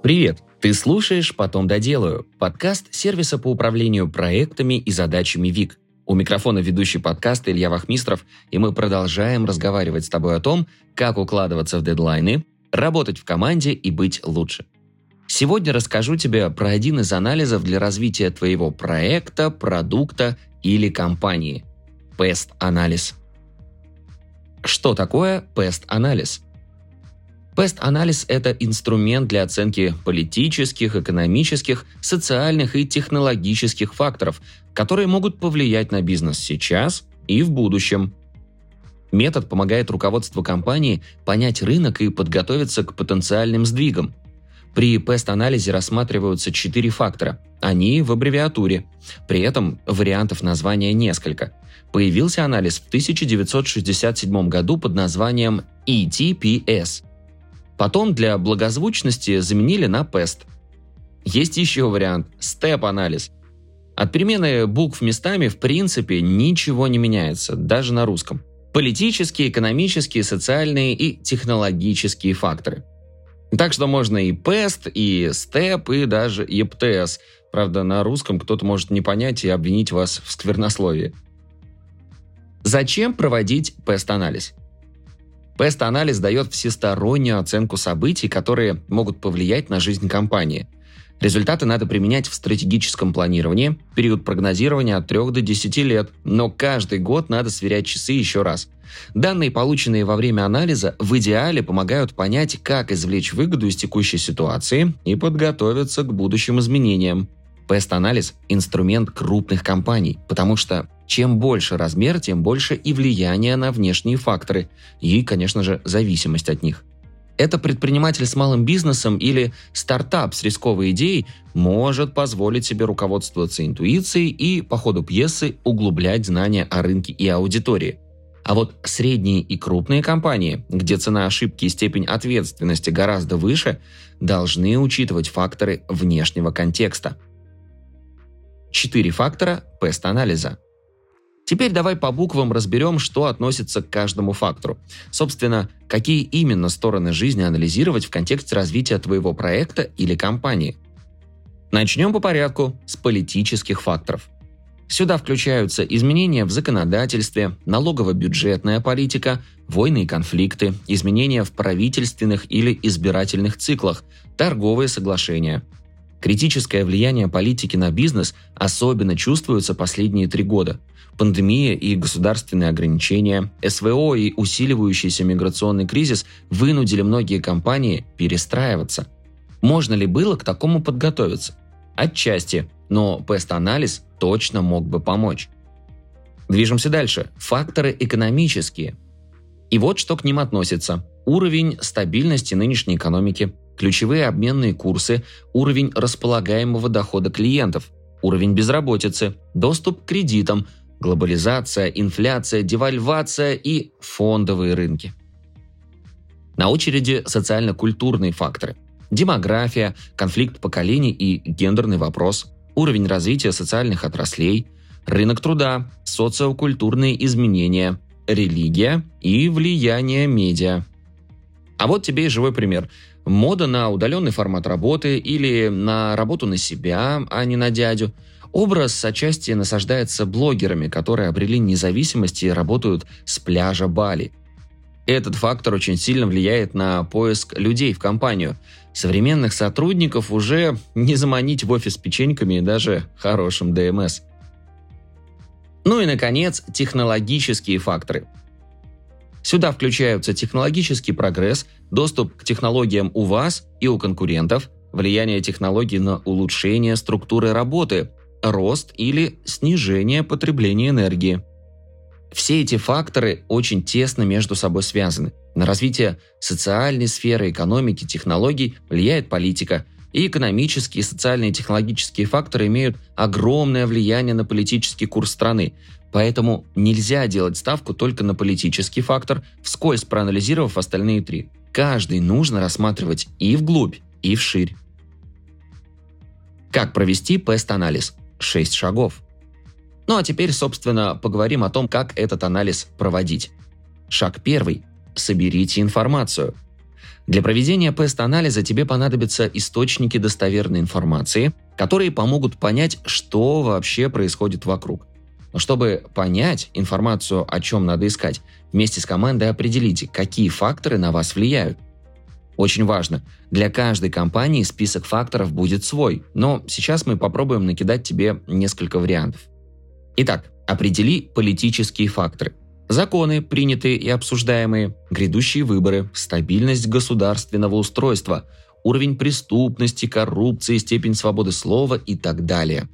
Привет! Ты слушаешь «Потом доделаю» – подкаст сервиса по управлению проектами и задачами ВИК. У микрофона ведущий подкаст Илья Вахмистров, и мы продолжаем разговаривать с тобой о том, как укладываться в дедлайны, работать в команде и быть лучше. Сегодня расскажу тебе про один из анализов для развития твоего проекта, продукта или компании – PEST-анализ. Что такое PEST-анализ? PEST-анализ – это инструмент для оценки политических, экономических, социальных и технологических факторов, которые могут повлиять на бизнес сейчас и в будущем. Метод помогает руководству компании понять рынок и подготовиться к потенциальным сдвигам. При PEST-анализе рассматриваются четыре фактора. Они в аббревиатуре. При этом вариантов названия несколько. Появился анализ в 1967 году под названием ETPS. Потом для благозвучности заменили на PEST. Есть еще вариант – STEP-анализ. От перемены букв местами в принципе ничего не меняется, даже на русском. Политические, экономические, социальные и технологические факторы. Так что можно и PEST, и STEP, и даже EPTS. Правда, на русском кто-то может не понять и обвинить вас в сквернословии. Зачем проводить PEST-анализ? PEST-анализ дает всестороннюю оценку событий, которые могут повлиять на жизнь компании. Результаты надо применять в стратегическом планировании, период прогнозирования от 3 до 10 лет, но каждый год надо сверять часы еще раз. Данные, полученные во время анализа, в идеале помогают понять, как извлечь выгоду из текущей ситуации и подготовиться к будущим изменениям. PEST-анализ – инструмент крупных компаний, потому что чем больше размер, тем больше и влияние на внешние факторы и, конечно же, зависимость от них. Это предприниматель с малым бизнесом или стартап с рисковой идеей может позволить себе руководствоваться интуицией и по ходу пьесы углублять знания о рынке и аудитории. А вот средние и крупные компании, где цена ошибки и степень ответственности гораздо выше, должны учитывать факторы внешнего контекста – Четыре фактора PEST-анализа. Теперь давай по буквам разберем, что относится к каждому фактору. Собственно, какие именно стороны жизни анализировать в контексте развития твоего проекта или компании. Начнем по порядку с политических факторов. Сюда включаются изменения в законодательстве, налогово-бюджетная политика, войны и конфликты, изменения в правительственных или избирательных циклах, торговые соглашения – Критическое влияние политики на бизнес особенно чувствуется последние три года. Пандемия и государственные ограничения, СВО и усиливающийся миграционный кризис вынудили многие компании перестраиваться. Можно ли было к такому подготовиться? Отчасти, но PEST-анализ точно мог бы помочь. Движемся дальше. Факторы экономические. И вот что к ним относится. Уровень стабильности нынешней экономики, ключевые обменные курсы, уровень располагаемого дохода клиентов, уровень безработицы, доступ к кредитам, глобализация, инфляция, девальвация и фондовые рынки. На очереди социально-культурные факторы. Демография, конфликт поколений и гендерный вопрос, уровень развития социальных отраслей, рынок труда, социокультурные изменения, религия и влияние медиа. А вот тебе и живой пример мода на удаленный формат работы или на работу на себя, а не на дядю. Образ отчасти насаждается блогерами, которые обрели независимость и работают с пляжа Бали. Этот фактор очень сильно влияет на поиск людей в компанию. Современных сотрудников уже не заманить в офис печеньками и даже хорошим ДМС. Ну и, наконец, технологические факторы. Сюда включаются технологический прогресс, доступ к технологиям у вас и у конкурентов, влияние технологий на улучшение структуры работы, рост или снижение потребления энергии. Все эти факторы очень тесно между собой связаны. На развитие социальной сферы, экономики, технологий влияет политика. И экономические, социальные и технологические факторы имеют огромное влияние на политический курс страны. Поэтому нельзя делать ставку только на политический фактор, вскользь проанализировав остальные три. Каждый нужно рассматривать и вглубь, и вширь. Как провести пест-анализ? шесть шагов. Ну а теперь, собственно, поговорим о том, как этот анализ проводить. Шаг первый – соберите информацию. Для проведения PEST-анализа тебе понадобятся источники достоверной информации, которые помогут понять, что вообще происходит вокруг. Но чтобы понять информацию, о чем надо искать, вместе с командой определите, какие факторы на вас влияют. Очень важно, для каждой компании список факторов будет свой, но сейчас мы попробуем накидать тебе несколько вариантов. Итак, определи политические факторы – Законы, принятые и обсуждаемые, грядущие выборы, стабильность государственного устройства, уровень преступности, коррупции, степень свободы слова и так далее.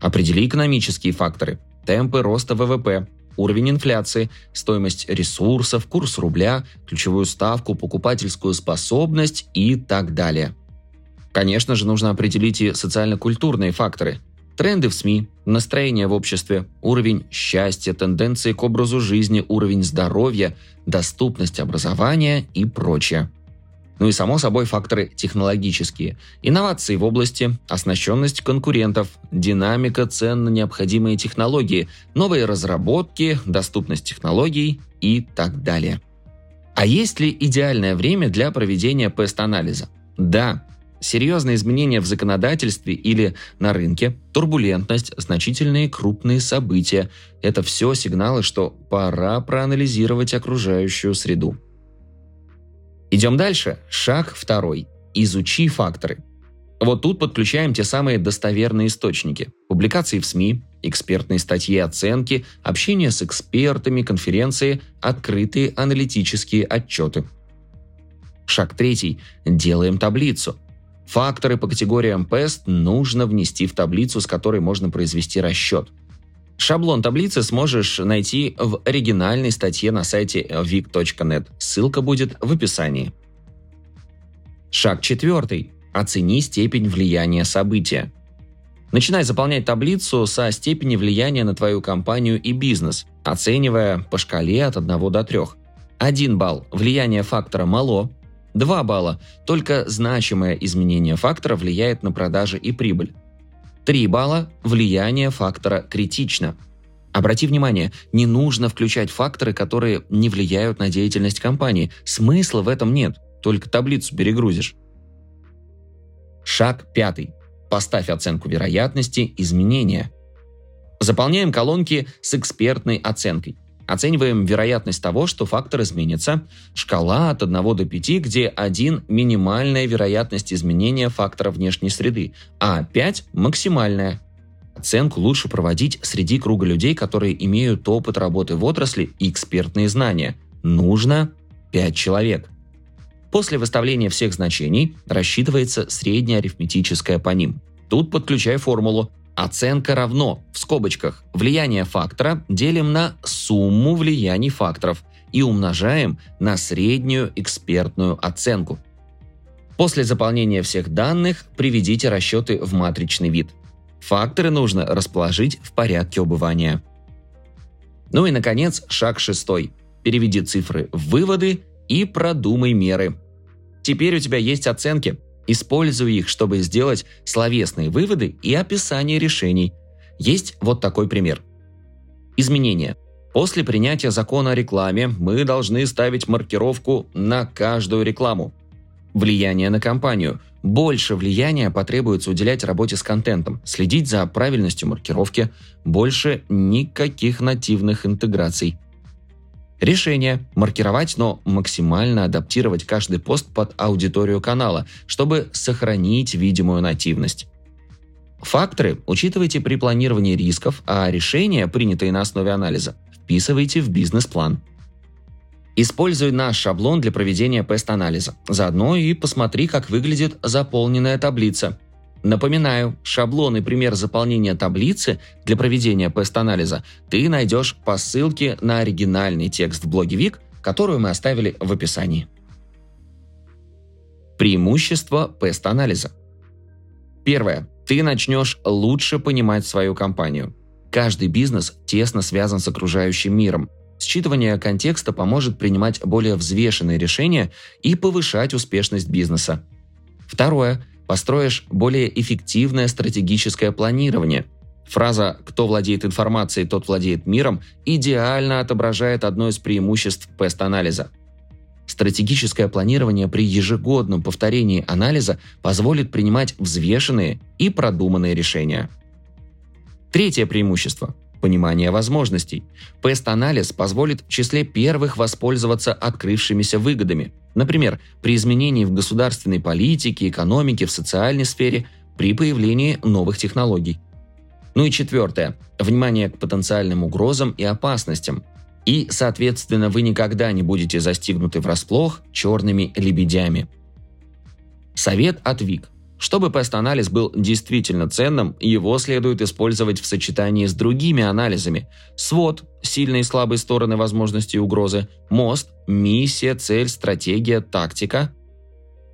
Определи экономические факторы, темпы роста ВВП, уровень инфляции, стоимость ресурсов, курс рубля, ключевую ставку, покупательскую способность и так далее. Конечно же, нужно определить и социально-культурные факторы – Тренды в СМИ, настроение в обществе, уровень счастья, тенденции к образу жизни, уровень здоровья, доступность образования и прочее. Ну и само собой факторы технологические. Инновации в области, оснащенность конкурентов, динамика цен на необходимые технологии, новые разработки, доступность технологий и так далее. А есть ли идеальное время для проведения пест-анализа? Да, серьезные изменения в законодательстве или на рынке, турбулентность, значительные крупные события – это все сигналы, что пора проанализировать окружающую среду. Идем дальше. Шаг второй. Изучи факторы. Вот тут подключаем те самые достоверные источники. Публикации в СМИ, экспертные статьи оценки, общение с экспертами, конференции, открытые аналитические отчеты. Шаг третий. Делаем таблицу. Факторы по категориям PEST нужно внести в таблицу, с которой можно произвести расчет. Шаблон таблицы сможешь найти в оригинальной статье на сайте vic.net. Ссылка будет в описании. Шаг четвертый. Оцени степень влияния события. Начинай заполнять таблицу со степени влияния на твою компанию и бизнес, оценивая по шкале от 1 до 3. 1 балл – влияние фактора мало, 2 балла. Только значимое изменение фактора влияет на продажи и прибыль. 3 балла. Влияние фактора критично. Обрати внимание, не нужно включать факторы, которые не влияют на деятельность компании. Смысла в этом нет, только таблицу перегрузишь. Шаг пятый. Поставь оценку вероятности изменения. Заполняем колонки с экспертной оценкой. Оцениваем вероятность того, что фактор изменится. Шкала от 1 до 5, где 1 – минимальная вероятность изменения фактора внешней среды, а 5 – максимальная. Оценку лучше проводить среди круга людей, которые имеют опыт работы в отрасли и экспертные знания. Нужно 5 человек. После выставления всех значений рассчитывается средняя арифметическая по ним. Тут подключай формулу Оценка равно, в скобочках, влияние фактора делим на сумму влияний факторов и умножаем на среднюю экспертную оценку. После заполнения всех данных приведите расчеты в матричный вид. Факторы нужно расположить в порядке убывания. Ну и, наконец, шаг шестой. Переведи цифры в выводы и продумай меры. Теперь у тебя есть оценки – Используй их, чтобы сделать словесные выводы и описание решений. Есть вот такой пример. Изменения. После принятия закона о рекламе мы должны ставить маркировку на каждую рекламу. Влияние на компанию. Больше влияния потребуется уделять работе с контентом, следить за правильностью маркировки, больше никаких нативных интеграций – Решение – маркировать, но максимально адаптировать каждый пост под аудиторию канала, чтобы сохранить видимую нативность. Факторы учитывайте при планировании рисков, а решения, принятые на основе анализа, вписывайте в бизнес-план. Используй наш шаблон для проведения пест-анализа. Заодно и посмотри, как выглядит заполненная таблица – Напоминаю, шаблон и пример заполнения таблицы для проведения пест-анализа ты найдешь по ссылке на оригинальный текст в блоге ВИК, которую мы оставили в описании. Преимущество пест-анализа. Первое. Ты начнешь лучше понимать свою компанию. Каждый бизнес тесно связан с окружающим миром. Считывание контекста поможет принимать более взвешенные решения и повышать успешность бизнеса. Второе построишь более эффективное стратегическое планирование. Фраза «кто владеет информацией, тот владеет миром» идеально отображает одно из преимуществ пест-анализа. Стратегическое планирование при ежегодном повторении анализа позволит принимать взвешенные и продуманные решения. Третье преимущество – понимание возможностей. Пест-анализ позволит в числе первых воспользоваться открывшимися выгодами. Например, при изменении в государственной политике, экономике, в социальной сфере, при появлении новых технологий. Ну и четвертое – внимание к потенциальным угрозам и опасностям. И, соответственно, вы никогда не будете застигнуты врасплох черными лебедями. Совет от ВИК. Чтобы пест-анализ был действительно ценным, его следует использовать в сочетании с другими анализами. СВОТ – сильные и слабые стороны возможности и угрозы, МОСТ – миссия, цель, стратегия, тактика,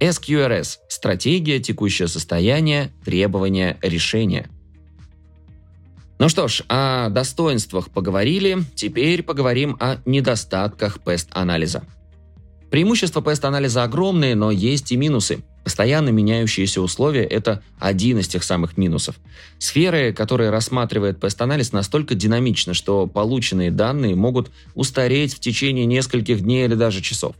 SQRS – стратегия, текущее состояние, требования, решения – ну что ж, о достоинствах поговорили, теперь поговорим о недостатках пест-анализа. Преимущества пест-анализа огромные, но есть и минусы. Постоянно меняющиеся условия – это один из тех самых минусов. Сферы, которые рассматривает пест-анализ, настолько динамичны, что полученные данные могут устареть в течение нескольких дней или даже часов.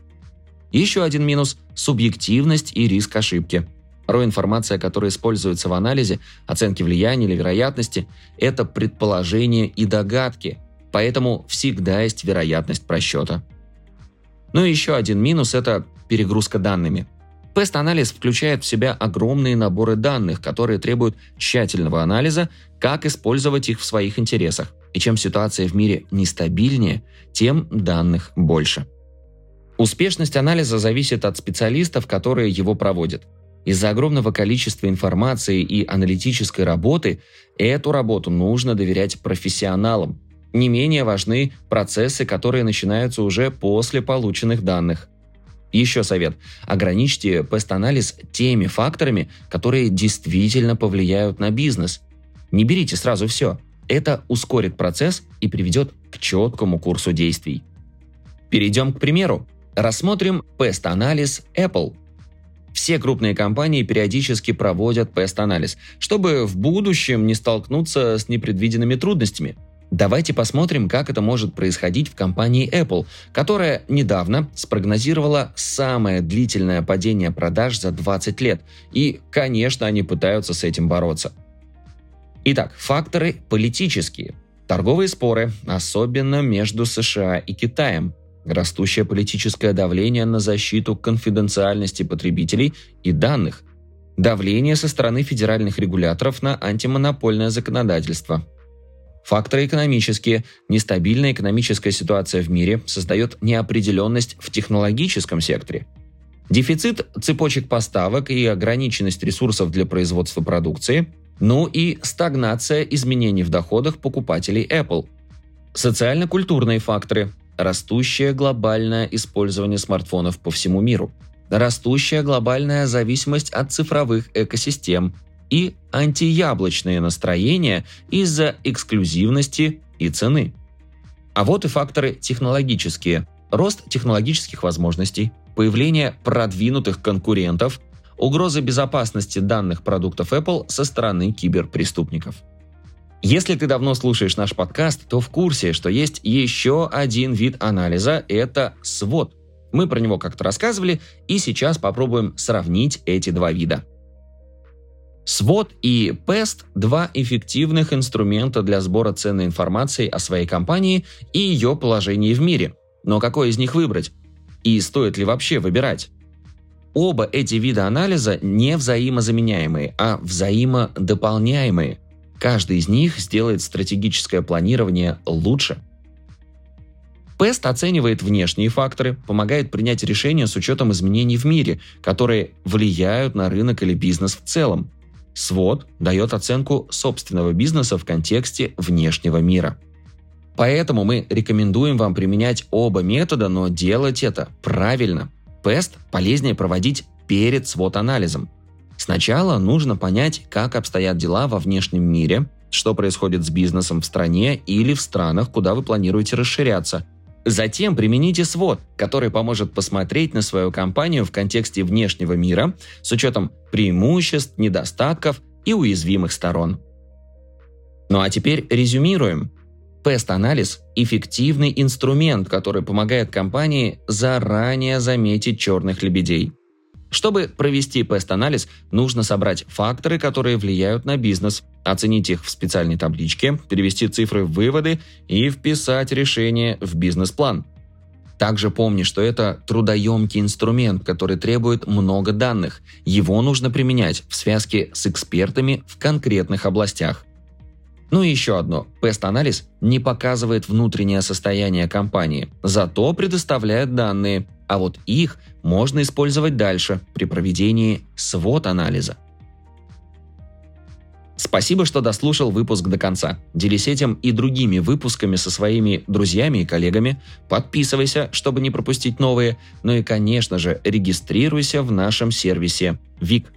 Еще один минус – субъективность и риск ошибки – Порой информация, которая используется в анализе, оценки влияния или вероятности, это предположения и догадки, поэтому всегда есть вероятность просчета. Ну и еще один минус – это перегрузка данными. Пест-анализ включает в себя огромные наборы данных, которые требуют тщательного анализа, как использовать их в своих интересах. И чем ситуация в мире нестабильнее, тем данных больше. Успешность анализа зависит от специалистов, которые его проводят – из-за огромного количества информации и аналитической работы эту работу нужно доверять профессионалам. Не менее важны процессы, которые начинаются уже после полученных данных. Еще совет. Ограничьте пест-анализ теми факторами, которые действительно повлияют на бизнес. Не берите сразу все. Это ускорит процесс и приведет к четкому курсу действий. Перейдем к примеру. Рассмотрим пест-анализ Apple – все крупные компании периодически проводят пест-анализ, чтобы в будущем не столкнуться с непредвиденными трудностями. Давайте посмотрим, как это может происходить в компании Apple, которая недавно спрогнозировала самое длительное падение продаж за 20 лет. И, конечно, они пытаются с этим бороться. Итак, факторы политические. Торговые споры, особенно между США и Китаем растущее политическое давление на защиту конфиденциальности потребителей и данных, давление со стороны федеральных регуляторов на антимонопольное законодательство. Факторы экономические. Нестабильная экономическая ситуация в мире создает неопределенность в технологическом секторе. Дефицит цепочек поставок и ограниченность ресурсов для производства продукции, ну и стагнация изменений в доходах покупателей Apple. Социально-культурные факторы растущее глобальное использование смартфонов по всему миру, растущая глобальная зависимость от цифровых экосистем и антияблочные настроения из-за эксклюзивности и цены. А вот и факторы технологические. Рост технологических возможностей, появление продвинутых конкурентов, угроза безопасности данных продуктов Apple со стороны киберпреступников – если ты давно слушаешь наш подкаст, то в курсе, что есть еще один вид анализа – это свод. Мы про него как-то рассказывали, и сейчас попробуем сравнить эти два вида. SWOT и PEST – два эффективных инструмента для сбора ценной информации о своей компании и ее положении в мире. Но какой из них выбрать? И стоит ли вообще выбирать? Оба эти вида анализа не взаимозаменяемые, а взаимодополняемые – Каждый из них сделает стратегическое планирование лучше. ПЭСТ оценивает внешние факторы, помогает принять решения с учетом изменений в мире, которые влияют на рынок или бизнес в целом. СВОД дает оценку собственного бизнеса в контексте внешнего мира. Поэтому мы рекомендуем вам применять оба метода, но делать это правильно. ПЭСТ полезнее проводить перед свод-анализом. Сначала нужно понять, как обстоят дела во внешнем мире, что происходит с бизнесом в стране или в странах, куда вы планируете расширяться. Затем примените свод, который поможет посмотреть на свою компанию в контексте внешнего мира с учетом преимуществ, недостатков и уязвимых сторон. Ну а теперь резюмируем. Пест-анализ – эффективный инструмент, который помогает компании заранее заметить черных лебедей. Чтобы провести пест-анализ, нужно собрать факторы, которые влияют на бизнес, оценить их в специальной табличке, перевести цифры в выводы и вписать решение в бизнес-план. Также помни, что это трудоемкий инструмент, который требует много данных. Его нужно применять в связке с экспертами в конкретных областях. Ну и еще одно. Пест-анализ не показывает внутреннее состояние компании, зато предоставляет данные, а вот их можно использовать дальше при проведении свод-анализа. Спасибо, что дослушал выпуск до конца. Делись этим и другими выпусками со своими друзьями и коллегами. Подписывайся, чтобы не пропустить новые. Ну и, конечно же, регистрируйся в нашем сервисе ВИК.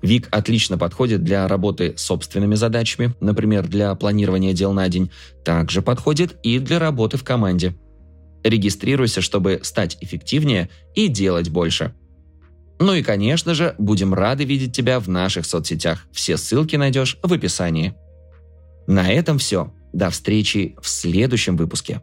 ВИК отлично подходит для работы с собственными задачами, например, для планирования дел на день. Также подходит и для работы в команде. Регистрируйся, чтобы стать эффективнее и делать больше. Ну и, конечно же, будем рады видеть тебя в наших соцсетях. Все ссылки найдешь в описании. На этом все. До встречи в следующем выпуске.